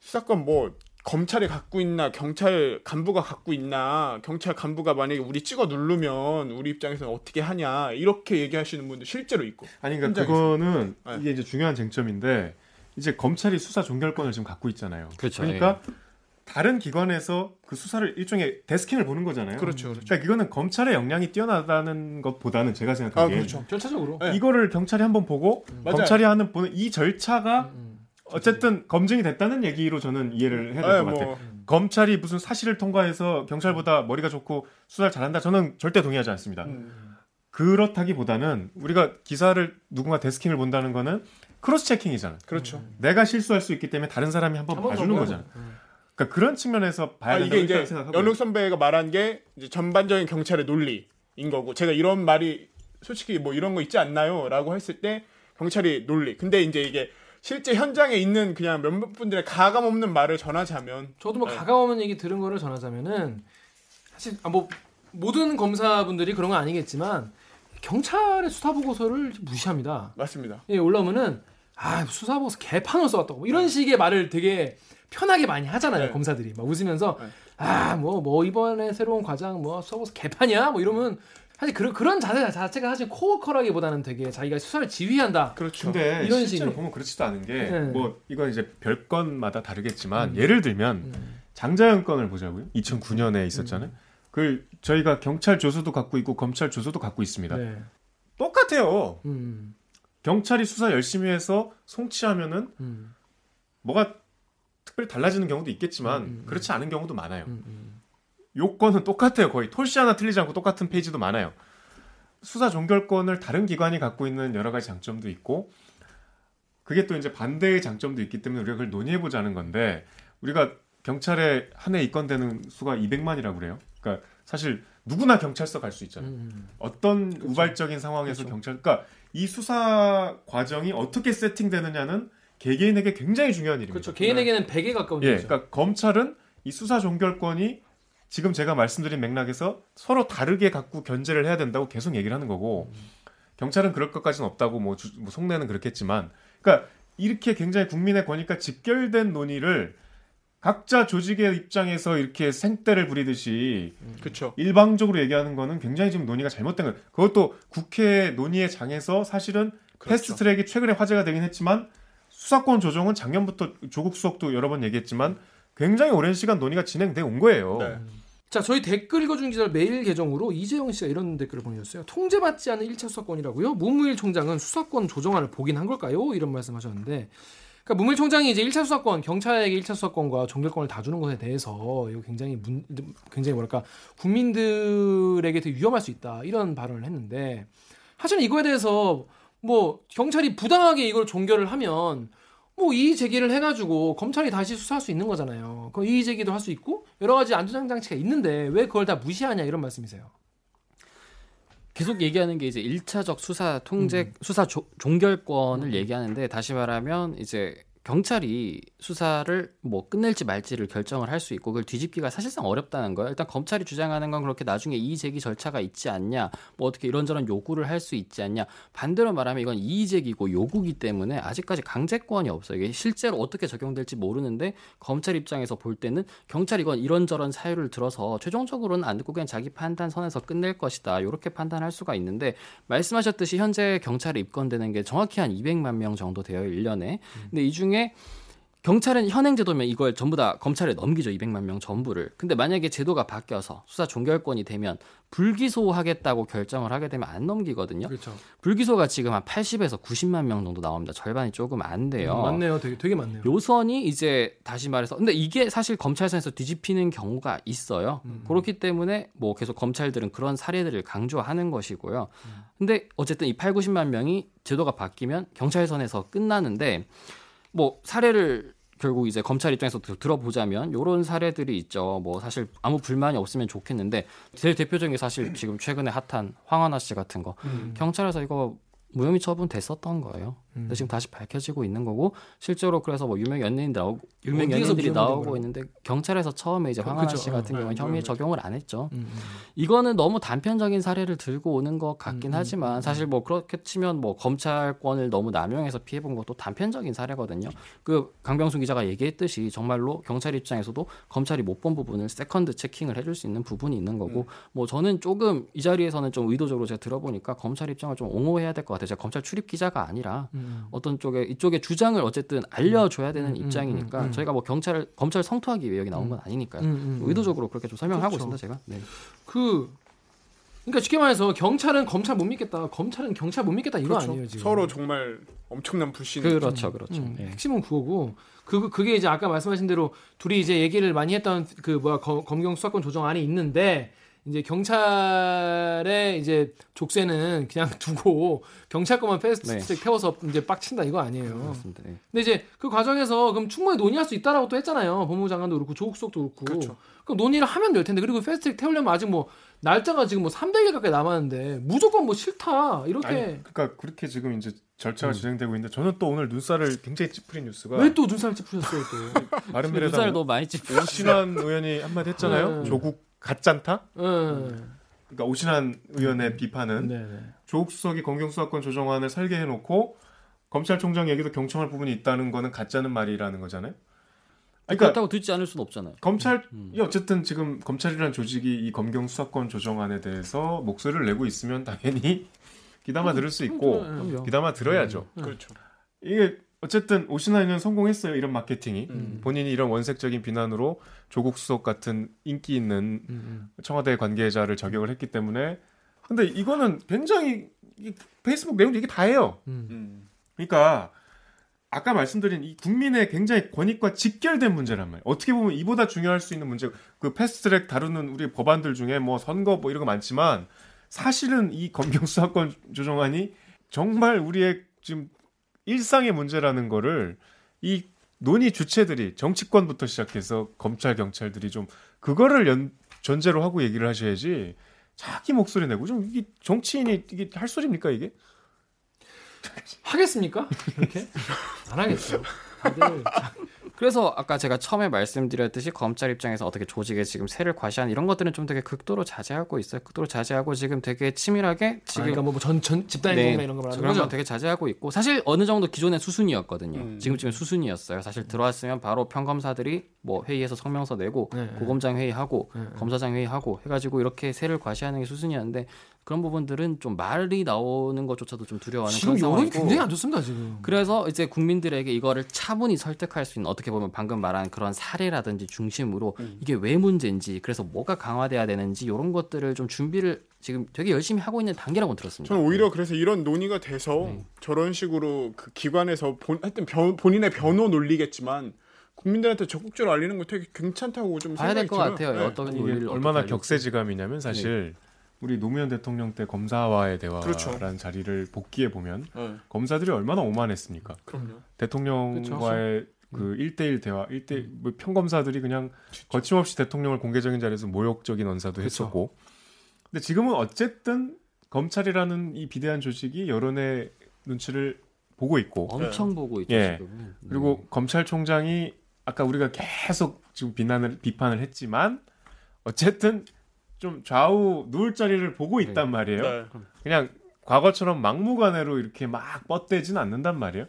수사권 뭐 검찰이 갖고 있나 경찰 간부가 갖고 있나 경찰 간부가 만약에 우리 찍어 누르면 우리 입장에서는 어떻게 하냐 이렇게 얘기하시는 분도 실제로 있고 아니 그러니까. 그거는 네. 이게 이제 중요한 쟁점인데 이제 검찰이 수사 종결권을 지금 갖고 있잖아요. 그렇죠. 그러니까 다른 기관에서 그 수사를 일종의 데스킹을 보는 거잖아요. 그렇죠 그렇죠 그러니까 이거는 검찰의 역량이 뛰어나다는 것보다는 제가 아 생각하기에 그렇죠 절차적으로. 네. 이거를 경찰이 한번 보고 맞아요. 검찰이 하는 보는 이 절차가 음. 어쨌든 검증이 됐다는 얘기로 저는 이해를 해야 될 네, 것 같아요. 뭐 검찰이 무슨 사실을 통과해서 경찰보다 머리가 좋고 수사를 잘한다 저는 절대 동의하지 않습니다. 음, 그렇다기보다는 우리가 기사를 누군가 데스킹을 본다는 거는 크로스 체킹이잖아. 그렇죠 내가 실수할 수 있기 때문에 다른 사람이 한번 봐주는 더 거잖아. 음. 그러니까 그런 측면에서 봐야 아, 된다고 이게 이제 생각하고 연욱 선배가 말한 게 이제 전반적인 경찰의 논리인 거고 제가 이런 말이 솔직히 뭐 이런 거 있지 않나요?라고 했을 때 경찰이 논리. 근데 이제 이게 실제 현장에 있는 그냥 몇몇 분들의 가감 없는 말을 전하자면 저도 뭐 네. 가감 없는 얘기 들은 거를 전하자면은 사실 아, 뭐 모든 검사분들이 그런 건 아니겠지만 경찰의 수사 보고서를 무시합니다. 맞습니다. 예, 올라오면은 아 수사 보고서 개판을 써왔다고 뭐 이런 식의 말을 되게 편하게 많이 하잖아요 네. 검사들이 막 웃으면서 네. 아뭐뭐 이번에 새로운 과장 뭐 수사 보고서 개판이야 뭐 이러면 사실 그런 그런 자세 자체가 사실 코어컬하기보다는 되게 자기가 수사를 지휘한다. 그렇죠. 근데 이런 실제로 식의- 보면 그렇지도 않은 게 네. 뭐 이건 이제 별 건마다 다르겠지만 음. 예를 들면 음. 장자연 건을 보자고요. 2009년에 있었잖아요. 그 저희가 경찰 조서도 갖고 있고 검찰 조서도 갖고 있습니다. 네. 똑같아요. 음. 경찰이 수사 열심히 해서 송치하면은 음. 뭐가 특별히 달라지는 경우도 있겠지만 음, 음, 그렇지 않은 경우도 많아요. 음. 음. 요건은 똑같아요. 거의 톨씨 하나 틀리지 않고 똑같은 페이지도 많아요. 수사 종결권을 다른 기관이 갖고 있는 여러 가지 장점도 있고 그게 또 이제 반대의 장점도 있기 때문에 우리가 그걸 논의해 보자는 건데 우리가 경찰에 한 해 입건되는 수가 200만이라고 그래요. 그러니까 사실 누구나 경찰서 갈 수 있잖아요. 음. 어떤 우발적인 상황에서 그렇죠. 경찰 그러니까 이 수사 과정이 어떻게 세팅되느냐는 개개인에게 굉장히 중요한 일입니다. 그렇죠. 개인에게는 100에 가까운 예, 일이죠. 그러니까 검찰은 이 수사 종결권이 지금 제가 말씀드린 맥락에서 서로 다르게 갖고 견제를 해야 된다고 계속 얘기를 하는 거고 경찰은 그럴 것까지는 없다고 뭐, 주- 뭐 속내는 그렇겠지만 그러니까 이렇게 굉장히 국민의 권익과 직결된 논의를 각자 조직의 입장에서 이렇게 생떼를 부리듯이 그렇죠. 일방적으로 얘기하는 거는 굉장히 지금 논의가 잘못된 거예요. 그것도 국회 논의의 장에서 사실은 그렇죠. 패스트 트랙이 최근에 화제가 되긴 했지만 수사권 조정은 작년부터 조국 수석도 여러 번 얘기했지만 굉장히 오랜 시간 논의가 진행돼 온 거예요. 네. 자, 저희 댓글 읽어준 기자 메일 계정으로 이재영 씨가 이런 댓글을 보내줬어요. 통제받지 않은 1차 수사권이라고요? 문무일 총장은 수사권 조정안을 보긴 한 걸까요? 이런 말씀하셨는데, 그러니까 문무일 총장이 이제 1차 수사권, 경찰에게 1차 수사권과 종결권을 다 주는 것에 대해서 이거 굉장히 문, 굉장히 뭐랄까 국민들에게 되게 위험할 수 있다 이런 발언을 했는데, 사실 이거에 대해서 뭐 경찰이 부당하게 이걸 종결을 하면 뭐 이의 제기를 해가지고 검찰이 다시 수사할 수 있는 거잖아요. 그 이의 제기도 할 수 있고 여러 가지 안전 장치가 있는데 왜 그걸 다 무시하냐 이런 말씀이세요. 계속 얘기하는 게 이제 1차적 수사 통제 수사 조- 종결권을 얘기하는데 다시 말하면 이제 경찰이 수사를 뭐 끝낼지 말지를 결정을 할 수 있고 그걸 뒤집기가 사실상 어렵다는 거예요. 일단 검찰이 주장하는 건 그렇게 나중에 이의 제기 절차가 있지 않냐, 뭐 어떻게 이런저런 요구를 할 수 있지 않냐. 반대로 말하면 이건 이의 제기고 요구기 때문에 아직까지 강제권이 없어요. 이게 실제로 어떻게 적용될지 모르는데 검찰 입장에서 볼 때는 경찰이 이건 이런저런 사유를 들어서 최종적으로는 안 듣고 그냥 자기 판단 선에서 끝낼 것이다. 이렇게 판단할 수가 있는데 말씀하셨듯이 현재 경찰에 입건되는 게 정확히 한 200만 명 정도 돼요. 1년에. 근데 이 중에 경찰은 현행 제도면 이걸 전부 다 검찰에 넘기죠. 200만 명 전부를. 근데 만약에 제도가 바뀌어서 수사 종결권이 되면 불기소하겠다고 결정을 하게 되면 안 넘기거든요. 그렇죠. 불기소가 지금 한 80에서 90만 명 정도 나옵니다. 절반이 조금 안 돼요. 음, 맞네요. 되게 되게 많네요. 요선이 이제 다시 말해서 근데 이게 사실 검찰선에서 뒤집히는 경우가 있어요. 음. 그렇기 때문에 뭐 계속 검찰들은 그런 사례들을 강조하는 것이고요. 음. 근데 어쨌든 이 8, 90만 명이 제도가 바뀌면 경찰선에서 끝나는데 뭐 사례를 결국 이제 검찰 입장에서 들- 들어보자면 요런 사례들이 있죠. 뭐 사실 아무 불만이 없으면 좋겠는데 제일 대표적인 게 사실 지금 최근에 핫한 황하나 씨 같은 거 음. 경찰에서 이거 무혐의 처분 됐었던 거예요. 근데 지금 다시 밝혀지고 있는 거고 실제로 그래서 뭐 유명 연예인들 나오고 유명 연예인들이 나오고? 있는데 경찰에서 처음에 이제 그- 황하나. 씨 같은 어, 경우는 네, 혐의 네. 적용을 안 했죠. 음, 음. 이거는 너무 단편적인 사례를 들고 오는 것 같긴 음, 음, 하지만 사실 뭐 그렇게 치면 뭐 검찰권을 너무 남용해서 피해본 것도 단편적인 사례거든요. 그 강병수 기자가 얘기했듯이 정말로 경찰 입장에서도 검찰이 못 본 부분을 second checking을 해줄 수 있는 부분이 있는 거고 뭐 저는 조금 이 자리에서는 좀 의도적으로 제가 들어보니까 검찰 입장을 좀 옹호해야 될 것 같아요. 제가 검찰 출입 기자가 아니라 음. 어떤 쪽에 이쪽의 주장을 어쨌든 알려줘야 되는 음, 음, 입장이니까 음, 음. 저희가 뭐 경찰을 검찰 성토하기 위해 여기 나온 건 아니니까요. 음, 음, 음. 의도적으로 그렇게 좀 설명하고 그렇죠. 있습니다. 제가. 네. 그 그러니까 쉽게 말해서 경찰은 검찰 못 믿겠다. 검찰은 경찰 못 믿겠다 이거 그렇죠. 아니에요 지금. 서로 정말 엄청난 불신. 그렇죠, 그렇죠. 음, 예. 핵심은 그거고 그 그게 이제 아까 말씀하신 대로 둘이 이제 얘기를 많이 했던 그 뭐야 검, 검경 수사권 조정안이 있는데 이제 경찰의 이제 족쇄는 그냥 두고 경찰 것만 패스트트랙 네. 태워서 이제 빡친다 이거 아니에요. 그렇습니다. 예. 근데 이제 그 과정에서 그럼 충분히 논의할 수 있다라고 또 했잖아요. 법무부 장관도 그렇고 조국 수석도 그렇고. 그렇죠. 그럼 논의를 하면 될 텐데 그리고 패스트트랙 태우려면 아직 뭐 날짜가 지금 뭐 300일 가까이 남았는데 무조건 뭐 싫다 이렇게 아니, 그러니까 그렇게 지금 이제 절차가 음. 진행되고 있는데 저는 또 오늘 눈살을 굉장히 찌푸린 뉴스가 왜 또 눈살 찌푸셨어요 또? 바른미래당 눈살 너무 많이 찝. 오신환 의원이 한마디 했잖아요. 네. 조국 가짠타? 응. 그러니까 오신환 의원의 비판은 음. 네네. 조국 수석이 검경 수사권 조정안을 설계해 놓고 검찰총장 얘기도 경청할 부분이 있다는 거는 가짜는 말이라는 거잖아요. 그러니까 그렇다고 듣지 않을 수는 없잖아요. 검찰이 음. 어쨌든 지금 검찰이라는 조직이 이 검경 수사권 조정안에 대해서 목소리를 내고 있으면 당연히 귀담아 들을 수 있고. 귀담아 들어야죠. 음. 그렇죠. 이게 어쨌든 오신환은 성공했어요. 이런 마케팅이 음. 본인이 이런 원색적인 비난으로 조국 수석 같은 인기 있는 음, 음. 청와대 관계자를 저격을 했기 때문에 근데 이거는 굉장히 이 페이스북 내용도 이게 다예요. 음. 음. 그러니까 아까 말씀드린 이 국민의 굉장히 권익과 직결된 문제란 말이에요. 어떻게 보면 이보다 중요할 수 있는 문제, 그 패스트트랙 다루는 우리 법안들 중에 뭐 선거 뭐 이런 거 많지만 사실은 이 검경 수사권 조정안이 정말 우리의 지금 일상의 문제라는 거를 이 논의 주체들이 정치권부터 시작해서 검찰 경찰들이 좀 그거를 연, 전제로 하고 얘기를 하셔야지 자기 목소리 내고 좀 이게 정치인이 이게 할 소리입니까 이게? 하겠습니까? 이렇게 안 하겠죠. 다들 그래서 아까 제가 처음에 말씀드렸듯이 검찰 입장에서 어떻게 조직에 지금 세를 과시하는 이런 것들은 좀 되게 극도로 자제하고 있어요. 극도로 자제하고 지금 되게 치밀하게 지금 지금 그러니까 뭐전 집단 네, 행동이나 이런 거 말하는 거죠. 되게 자제하고 있고 사실 어느 정도 기존의 수순이었거든요. 음. 지금쯤은 수순이었어요. 사실 들어왔으면 바로 평검사들이 뭐 회의에서 성명서 내고 네, 고검장 회의하고 네, 네. 검사장 회의하고 해가지고 이렇게 세를 과시하는 게 수순이었는데 그런 부분들은 좀 말이 나오는 것조차도 좀 두려워하는 지금 그런 여론이 상황이고 굉장히 안 좋습니다 지금. 그래서 이제 국민들에게 이거를 차분히 설득할 수 있는 어떻게 보면 방금 말한 그런 사례라든지 중심으로 음. 이게 왜 문제인지 그래서 뭐가 강화돼야 되는지 이런 것들을 좀 준비를 지금 되게 열심히 하고 있는 단계라고 들었습니다. 저는 오히려 그래서 이런 논의가 돼서 네. 저런 식으로 그 기관에서 본, 하여튼 변, 본인의 변호 논리겠지만 국민들한테 적극적으로 알리는 거 되게 괜찮다고 좀 봐야 될 생각이 것. 같아요. 네. 어떤 이게 논리를 얼마나 격세지감이냐면 사실 우리 노무현 대통령 때 검사와의 대화라는 그렇죠. 자리를 복귀해 보면 네. 검사들이 얼마나 오만했습니까? 그럼요. 대통령과의 그 1대1 대화, 1대 뭐 평검사들이 그냥 거침없이 대통령을 공개적인 자리에서 모욕적인 언사도 그쵸. 했었고. 근데 지금은 어쨌든 검찰이라는 이 비대한 조직이 여론의 눈치를 보고 있고 엄청 보고 있죠 예. 지금. 그리고 검찰총장이 아까 우리가 계속 지금 비난을 비판을 했지만 어쨌든 좀 좌우 누울 자리를 보고 있단 말이에요. 네. 그냥 과거처럼 막무가내로 이렇게 막 뻗대진 않는단 말이에요.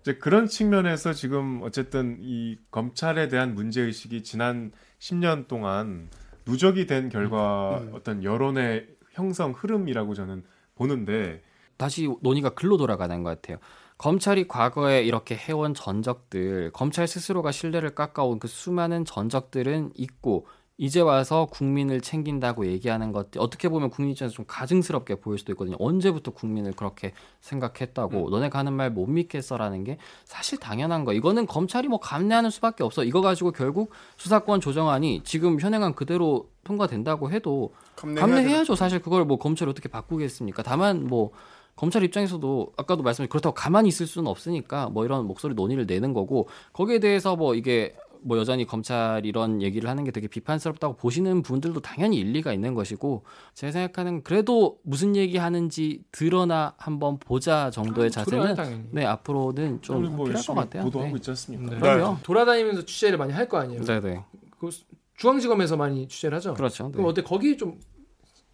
이제 그런 측면에서 지금 어쨌든 이 검찰에 대한 문제 의식이 지난 10년 동안 누적이 된 결과 음. 어떤 여론의 형성 흐름이라고 저는 보는데 다시 논의가 글로 돌아가는 것 같아요. 검찰이 과거에 이렇게 해온 전적들, 검찰 스스로가 신뢰를 깎아온 그 수많은 전적들은 있고 이제 와서 국민을 챙긴다고 얘기하는 것들 어떻게 보면 국민 입장에서 좀 가증스럽게 보일 수도 있거든요. 언제부터 국민을 그렇게 생각했다고 너네 가는 말 못 믿겠어라는 게 사실 당연한 거. 이거는 검찰이 뭐 감내하는 수밖에 없어. 이거 가지고 결국 수사권 조정안이 지금 현행안 그대로 통과된다고 해도 감내해야 감내해야죠. 사실 그걸 뭐 검찰이 어떻게 바꾸겠습니까? 다만 뭐 검찰 입장에서도 아까도 말씀드린 그렇다고 가만히 있을 수는 없으니까 뭐 이런 목소리 논의를 내는 거고 거기에 대해서 뭐 이게 뭐 여전히 검찰 이런 얘기를 하는 게 되게 비판스럽다고 보시는 분들도 당연히 일리가 있는 것이고 제가 생각하는 그래도 무슨 얘기 하는지 드러나 한번 보자 정도의 그래요, 자세는 당연히. 네 앞으로는 좀 뭐 필요할 것 같아요. 보도하고 네. 있지 않습니까? 네. 그럼요. 돌아다니면서 취재를 많이 할 거 아니에요. 네, 네. 그 중앙지검에서 많이 취재를 하죠. 그렇죠. 네. 그럼 어때 거기 좀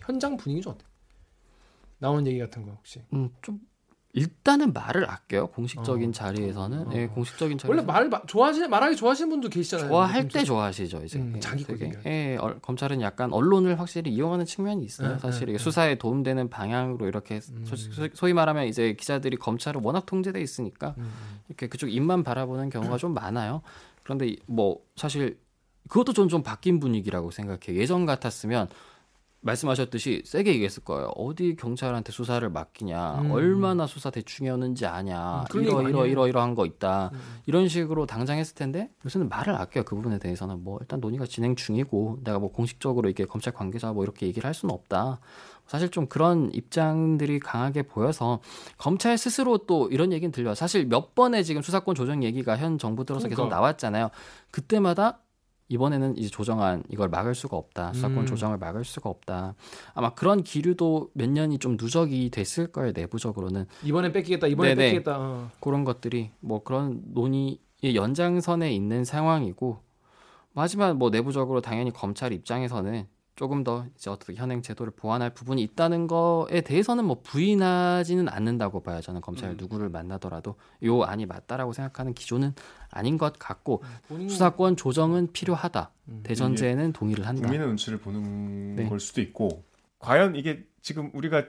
현장 분위기 좀 어때? 나오는 얘기 같은 거 혹시? 음, 좀 일단은 말을 아껴요. 공식적인 어. 자리에서는. 어. 예, 공식적인 자리에서. 원래 말을 마- 좋아하시 말하기 좋아하시는 분도 계시잖아요. 좋아할 때 좋아하시죠 이제 음, 예, 자기 되게. 예, 얼- 검찰은 약간 언론을 확실히 이용하는 측면이 있어요 네, 사실 네, 이게 네. 수사에 도움되는 방향으로 이렇게 음. 소, 소- 소위 말하면 이제 기자들이 검찰을 워낙 통제돼 있으니까 음, 이렇게 그쪽 입만 바라보는 경우가 좀 많아요 그런데 이- 뭐 사실 그것도 좀 좀 바뀐 분위기라고 생각해요 예전 같았으면 말씀하셨듯이 세게 얘기했을 거예요. 어디 경찰한테 수사를 맡기냐, 음. 얼마나 수사 대충이었는지 아냐, 음, 이러 이러 이러 이러한 거 있다. 음. 이런 식으로 당장 했을 텐데 요새는 말을 아껴요. 그 부분에 대해서는 뭐 일단 논의가 진행 중이고 내가 뭐 공식적으로 이게 검찰 관계자 뭐 이렇게 얘기를 할 수는 없다. 사실 좀 그런 입장들이 강하게 보여서 검찰 스스로 또 이런 얘기는 들려요. 사실 몇 번의 지금 수사권 조정 얘기가 현 정부 들어서 계속 그러니까. 나왔잖아요. 그때마다 이번에는 이제 조정안 이걸 막을 수가 없다. 수사권 음. 조정을 막을 수가 없다. 아마 그런 기류도 몇 년이 좀 누적이 됐을 거예요. 내부적으로는 이번에 뺏기겠다. 이번에 네네. 뺏기겠다. 어. 그런 것들이 뭐 그런 논의의 연장선에 있는 상황이고 하지만 뭐 내부적으로 당연히 검찰 입장에서는 조금 더 이제 어떻게 현행 제도를 보완할 부분이 있다는 거에 대해서는 뭐 부인하지는 않는다고 봐요. 저는 검찰 음. 누구를 만나더라도 요 안이 맞다라고 생각하는 기조는 아닌 것 같고 본인 수사권 조정은 필요하다. 음. 대전제에는 동의를 한다. 국민의 눈치를 보는 네. 걸 수도 있고 과연 이게 지금 우리가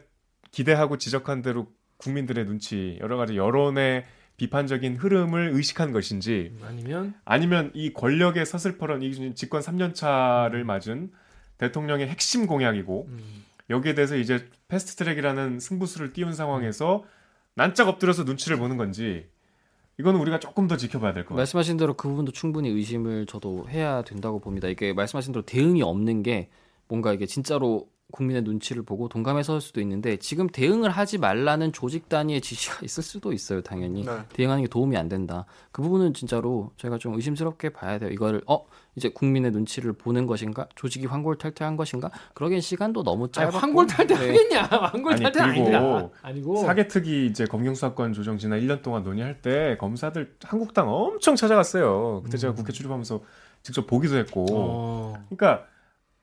기대하고 지적한 대로 국민들의 눈치 여러 가지 여론의 비판적인 흐름을 의식한 것인지 아니면 아니면 이 권력의 서슬퍼런 이 집권 3년 차를 맞은 대통령의 핵심 공약이고 음. 여기에 대해서 이제 패스트트랙이라는 승부수를 띄운 상황에서 난짝 엎드려서 눈치를 보는 건지 이거는 우리가 조금 더 지켜봐야 될 것 같아요. 말씀하신 대로 그 부분도 충분히 의심을 저도 해야 된다고 봅니다. 이게 말씀하신 대로 대응이 없는 게 뭔가 이게 진짜로 국민의 눈치를 보고 동감해 설 수도 있는데 지금 대응을 하지 말라는 조직 단위의 지시가 있을 수도 있어요, 당연히. 네. 대응하는 게 도움이 안 된다. 그 부분은 진짜로 저희가 좀 의심스럽게 봐야 돼요. 이거를 어 이제 국민의 눈치를 보는 것인가, 조직이 환골탈퇴한 것인가? 그러기엔 시간도 너무 짧았고. 황골탈퇴 네. 하겠냐? 황골탈퇴 아니, 아니다. 아니고 사개특위 이제 검경수사권 조정 지난 1년 동안 논의할 때 검사들 한국당 엄청 찾아갔어요. 그때 제가 음. 국회 출입하면서 직접 보기도 했고. 어. 그러니까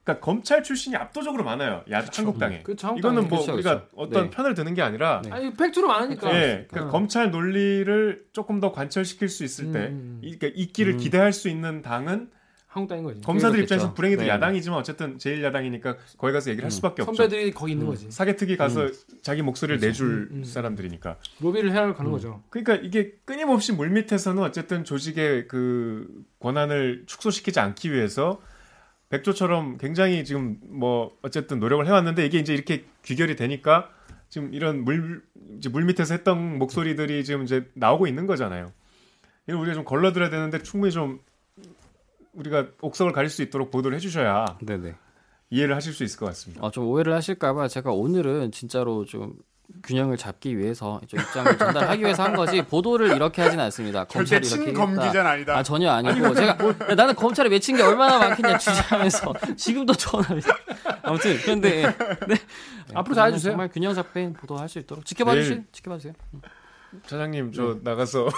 그러니까 검찰 출신이 압도적으로 많아요. 야 한국당에. 그렇죠. 한국당에. 이거는 뭐 그렇죠, 우리가. 어떤 네. 편을 드는 게 아니라 네. 아니 팩트로 많으니까. 예, 그러니까 어. 검찰 논리를 조금 더 관철시킬 수 있을 때 음. 이- 그러니까 있기를 음. 기대할 수 있는 당은 한국당인 거지. 검사들 그렇겠죠. 입장에서 불행히도 네. 야당이지만 어쨌든 제일 야당이니까 거기 가서 얘기를 할 음. 수밖에 없죠. 선배들이 거기 있는 음. 거지. 사개특위 가서 자기 목소리를 그렇죠. 내줄 음, 음. 사람들이니까. 로비를 해야 가는 음. 거죠. 그러니까 이게 끊임없이 물밑에서는 어쨌든 조직의 그 권한을 축소시키지 않기 위해서 백조처럼 굉장히 지금 뭐 어쨌든 노력을 해왔는데 이게 이제 이렇게 귀결이 되니까 지금 이런 물 이제 물밑에서 했던 목소리들이 지금 이제 나오고 있는 거잖아요. 이걸 우리가 좀 걸러들어야 되는데 충분히 좀 우리가 옥석을 가릴 수 있도록 보도를 해주셔야 네네. 이해를 하실 수 있을 것 같습니다. 어, 좀 오해를 하실까봐 제가 오늘은 진짜로 좀 균형을 잡기 위해서 좀 입장을 전달하기 위해서 한 거지 보도를 이렇게 하진 않습니다. 검찰이 이렇게 친검 했다. 기자는 아니다. 아 전혀 아니고 제가 야, 나는 검찰에 맺힌 게 얼마나 많겠냐 주장하면서 지금도 전화 아무튼 그런데 네. 앞으로 잘 해주세요. 정말 균형 잡힌 보도할 수 있도록 지켜봐 내일- 주세요. 지켜봐 주세요. 차장님 저 나가서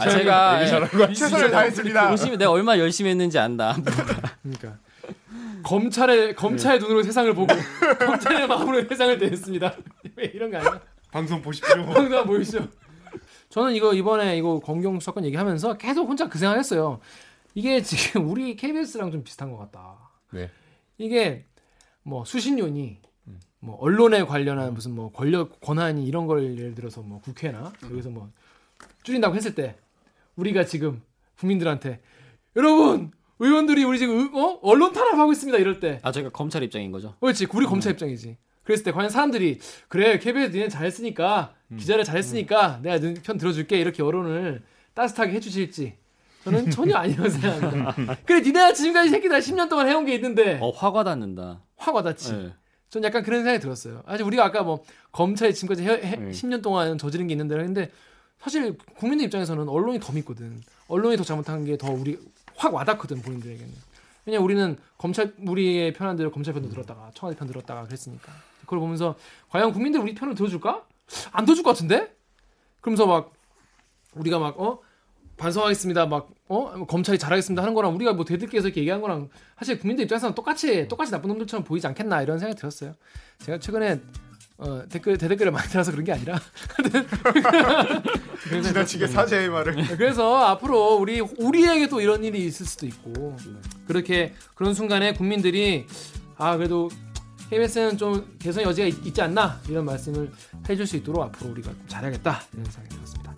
아, 제가 최선을 다했습니다. 열심히 내가 얼마나 열심히 했는지 안다. 그러니까 검찰의 검찰의 눈으로 세상을 보고 검찰의 마음으로 세상을 대했습니다. 왜 이런 거 아니야? 방송 보십시오. 황도가 보이시죠? 저는 이거 이번에 이거 검경 수사권 얘기하면서 계속 혼자 그 생각했어요. 이게 지금 우리 KBS랑 좀 비슷한 것 같다. 네. 이게 뭐 수신료니 뭐 언론에 관련한 무슨 뭐 권력 권한이 이런 걸 예를 들어서 뭐 국회나 여기서 뭐 줄인다고 했을 때 우리가 지금 국민들한테 여러분 의원들이 우리 지금 의- 어? 언론 탄압하고 있습니다 이럴 때 아 저희가 검찰 입장인 거죠. 그렇지 우리 검찰 입장이지 그랬을 때 과연 사람들이 그래 KBS 니네 잘했으니까 기자를 잘했으니까 내가 너편 들어줄게 이렇게 여론을 따뜻하게 해주실지 저는 전혀 아니라고 생각합니다 그래 니네가 지금까지 새끼들 10년 동안 해온 게 있는데 어 화가 닿는다. 확 와닿지 네. 전 약간 그런 생각이 들었어요. 아직 우리가 아까 뭐 검찰이 지금까지 해, 해- 네. 10년 동안 저지른 게 있는데 했는데 사실 국민들 입장에서는 언론이 더 믿거든. 언론이 더 잘못한 게 더 우리 확 와닿거든 본인들에게는. 왜냐 우리는 검찰 우리의 편한 대로 검찰 편도 들었다가 청와대 편 들었다가 그랬으니까 그걸 보면서 과연 국민들 우리 편을 들어줄까? 안 들어줄 것 같은데? 그러면서 막 우리가 막 어 반성하겠습니다. 막 어 검찰이 잘하겠습니다 하는 거랑 우리가 뭐 대들께서 이렇게 얘기한 거랑 사실 국민들 입장에서는 똑같이 똑같이 나쁜 놈들처럼 보이지 않겠나 이런 생각이 들었어요. 제가 최근에 어, 댓글 대댓글을 많이 달아서 그런 게 아니라 지나치게 사죄의 말을. 그래서 앞으로 우리 우리에게 또 이런 일이 있을 수도 있고 그렇게 그런 순간에 국민들이 아 그래도 KBS는 좀 개선 여지가 있, 있지 않나 이런 말씀을 해줄 수 있도록 앞으로 우리가 좀 잘하겠다 이런 생각이 들었습니다.